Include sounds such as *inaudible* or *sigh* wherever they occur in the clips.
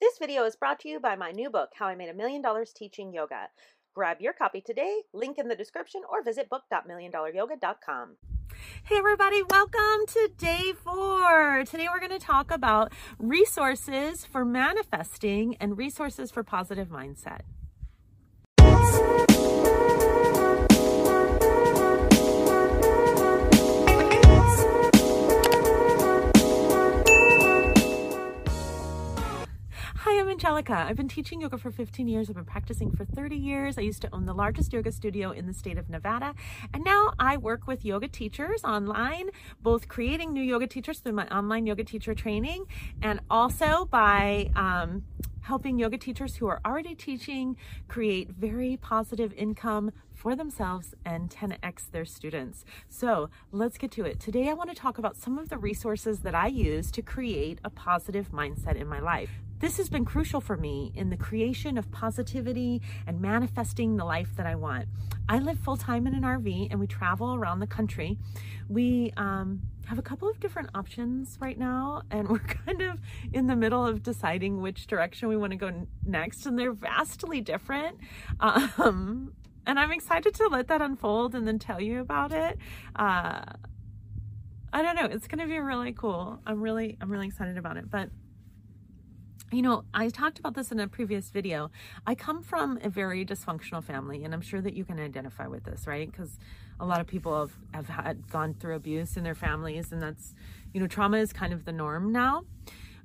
This video is brought to you by my new book, How I Made a Million Dollars Teaching Yoga. Grab your copy today, link in the description, or visit book.milliondollaryoga.com. Hey everybody, welcome to day four. Today we're going to talk about resources for manifesting and resources for positive mindset. Hi, I'm Angelica. I've been teaching yoga for 15 years. I've been practicing for 30 years. I used to own the largest yoga studio in the state of Nevada. And now I work with yoga teachers online, both creating new yoga teachers through my online yoga teacher training and also by um, helping yoga teachers who are already teaching create very positive income for themselves and 10x their students. So let's get to it. Today, I want to talk about some of the resources that I use to create a positive mindset in my life. This has been crucial for me in the creation of positivity and manifesting the life that I want. I live full time in an RV and we travel around the country. We um, have a couple of different options right now, and *laughs* we're kind of in the middle of deciding which direction we want to go next, and they're vastly different. *laughs* Um, and I'm excited to let that unfold and then tell you about it. Uh, I don't know. It's going to be really cool. I'm really, I'm really excited about it. But you know, I talked about this in a previous video. I come from a very dysfunctional family, and I'm sure that you can identify with this, right? Because a lot of people have, have had gone through abuse in their families, and that's, you know, trauma is kind of the norm now.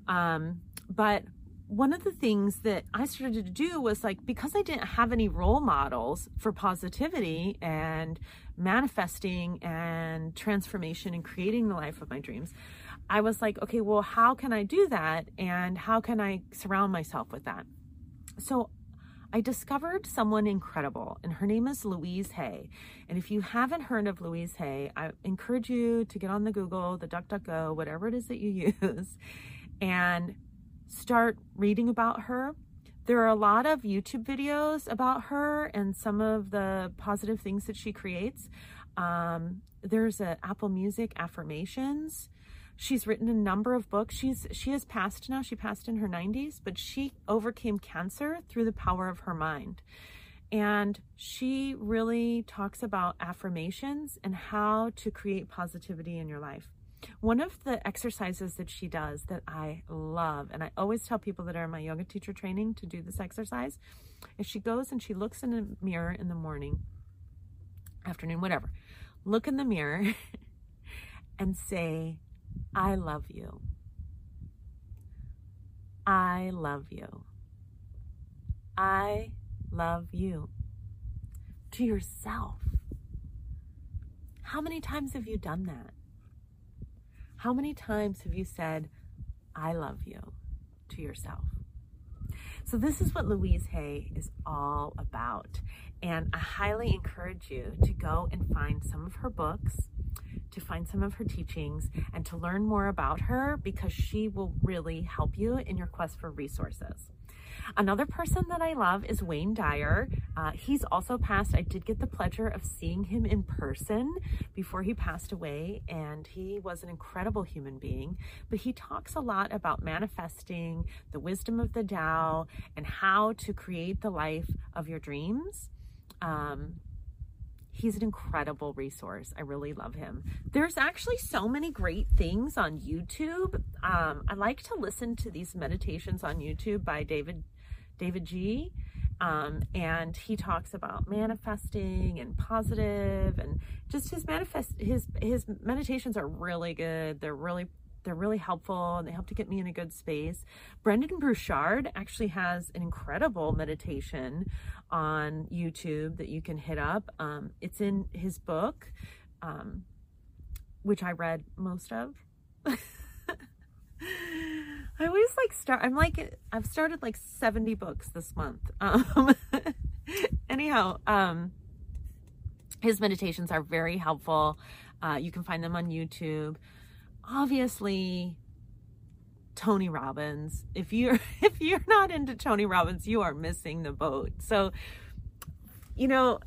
Um, but one of the things that I started to do was like, because I didn't have any role models for positivity and manifesting and transformation and creating the life of my dreams, I was like, okay, well, how can I do that? And how can I surround myself with that? So I discovered someone incredible, and her name is Louise Hay. And if you haven't heard of Louise Hay, I encourage you to get on the Google, the DuckDuckGo, whatever it is that you *laughs* use, and start reading about her. There are a lot of YouTube videos about her and some of the positive things that she creates. Um, there's a Apple Music affirmations She's written a number of books. She's she has passed now. She passed in her 90s, but she overcame cancer through the power of her mind. And she really talks about affirmations and how to create positivity in your life. One of the exercises that she does that I love, and I always tell people that are in my yoga teacher training to do this exercise, is she goes and she looks in a mirror in the morning, afternoon, whatever. Look in the mirror *laughs* and say, I love you. I love you. I love you. To yourself. How many times have you done that? How many times have you said, I love you to yourself? So, this is what Louise Hay is all about. And I highly encourage you to go and find some of her books to find some of her teachings and to learn more about her because she will really help you in your quest for resources. Another person that I love is Wayne Dyer. Uh, he's also passed. I did get the pleasure of seeing him in person before he passed away, and he was an incredible human being. But he talks a lot about manifesting the wisdom of the Tao and how to create the life of your dreams. Um, He's an incredible resource. I really love him. There's actually so many great things on YouTube. Um, I like to listen to these meditations on YouTube by David David Ji. Um, and he talks about manifesting and positive and just his manifest his his meditations are really good. They're really they're really helpful and they help to get me in a good space. Brendon Burchard actually has an incredible meditation on YouTube that you can hit up. Um, it's in his book, um, which I read most of. *laughs* I always like start, I'm like, I've started like 70 books this month. *laughs* Um, anyhow, um, his meditations are very helpful. Uh, you can find them on YouTube obviously Tony Robbins. If you're *laughs* if you're not into Tony Robbins, you are missing the boat. So, you know,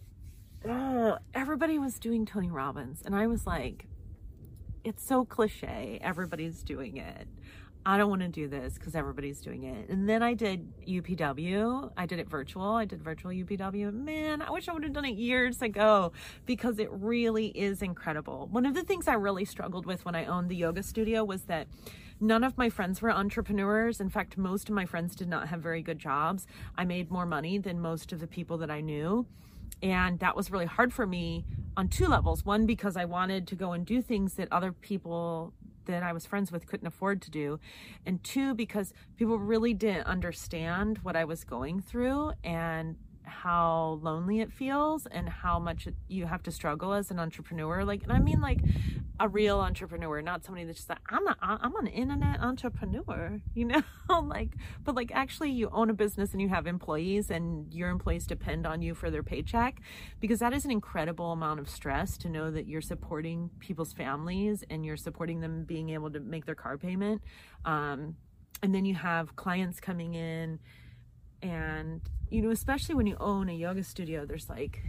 oh, everybody was doing Tony Robbins and I was like it's so cliche. Everybody's doing it. I don't want to do this because everybody's doing it. And then I did UPW. I did it virtual. I did virtual UPW. Man, I wish I would have done it years ago because it really is incredible. One of the things I really struggled with when I owned the yoga studio was that none of my friends were entrepreneurs. In fact, most of my friends did not have very good jobs. I made more money than most of the people that I knew. And that was really hard for me on two levels. One, because I wanted to go and do things that other people that I was friends with couldn't afford to do. And two, because people really didn't understand what I was going through and how lonely it feels and how much you have to struggle as an entrepreneur. Like, and I mean like a real entrepreneur, not somebody that's just like, I'm a, I'm an internet entrepreneur, *laughs* you know, like, but like actually you own a business and you have employees and your employees depend on you for their paycheck because that is an incredible amount of stress to know that you're supporting people's families and you're supporting them being able to make their car payment. Um, and then you have clients coming in and you know especially when you own a yoga studio there's like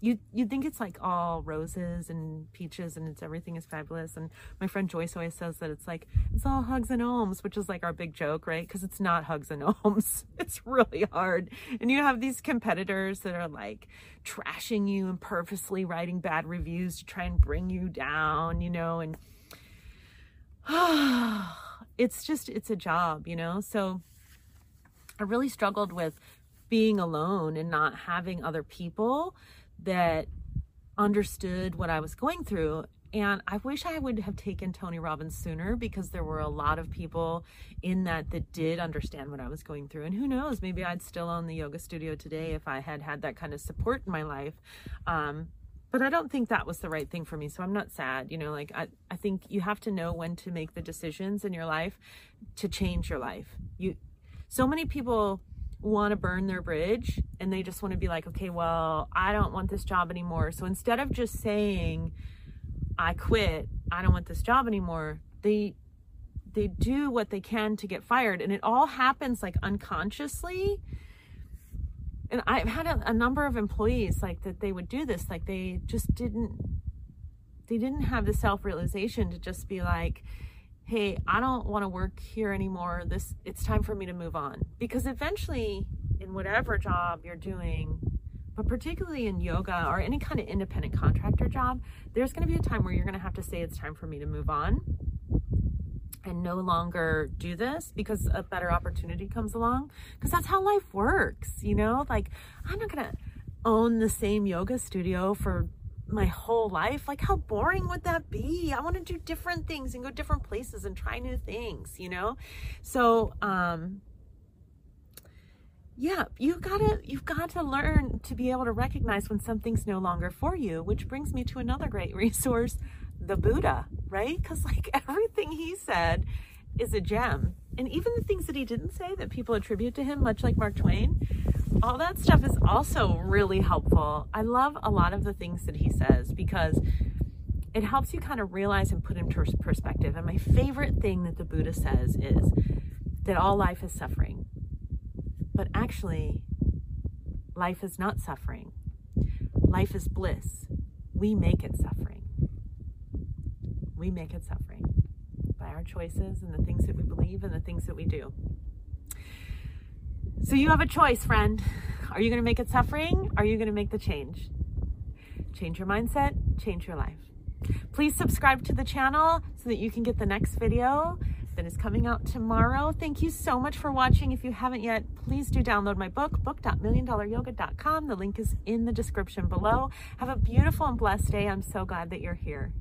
you you think it's like all roses and peaches and it's everything is fabulous. And my friend Joyce always says that it's like it's all hugs and ohms which is like our big joke right? Because it's not hugs and *laughs* ohms. It's really hard. And you have these competitors that are like trashing you and purposely writing bad reviews to try and bring you down you know? And *sighs* it's just it's a job you know? So I really struggled with being alone and not having other people that understood what I was going through. And I wish I would have taken Tony Robbins sooner because there were a lot of people in that that did understand what I was going through. And who knows, maybe I'd still own the yoga studio today if I had had that kind of support in my life. Um, but I don't think that was the right thing for me. So I'm not sad. You know, like I, I think you have to know when to make the decisions in your life to change your life. You, so many people want to burn their bridge and they just want to be like, okay, well, I don't want this job anymore. So instead of just saying, I quit, I don't want this job anymore, they they do what they can to get fired and it all happens like unconsciously and i've had a, a number of employees like that they would do this like they just didn't they didn't have the self-realization to just be like hey, I don't want to work here anymore. This it's time for me to move on. Because eventually in whatever job you're doing, but particularly in yoga or any kind of independent contractor job, there's going to be a time where you're going to have to say it's time for me to move on and no longer do this because a better opportunity comes along because that's how life works, you know? Like I'm not going to own the same yoga studio for my whole life? Like how boring would that be? I want to do different things and go different places and try new things you know? So um yeah you gotta you've got to learn to be able to recognize when something's no longer for you which brings me to another great *laughs* resource the buddha right? Because like *laughs* everything he said is a gem. And even the things that he didn't say that people attribute to him much like mark twain all that stuff is also really helpful. I love a lot of the things that he says because it helps you kind of realize and put into perspective. And my favorite thing that the Buddha says is that all life is suffering. But actually, life is not suffering. Life is bliss. We make it suffering. We make it suffering by our choices and the things that we believe and the things that we do. So you have a choice, friend. Are you going to make it suffering? Are you going to make the change? Change your mindset, change your life. Please subscribe to the channel so that you can get the next video that is coming out tomorrow. Thank you so much for watching. If you haven't yet, please do download my book, book.milliondollaryoga.com. The link is in the description below. Have a beautiful and blessed day. I'm so glad that you're here.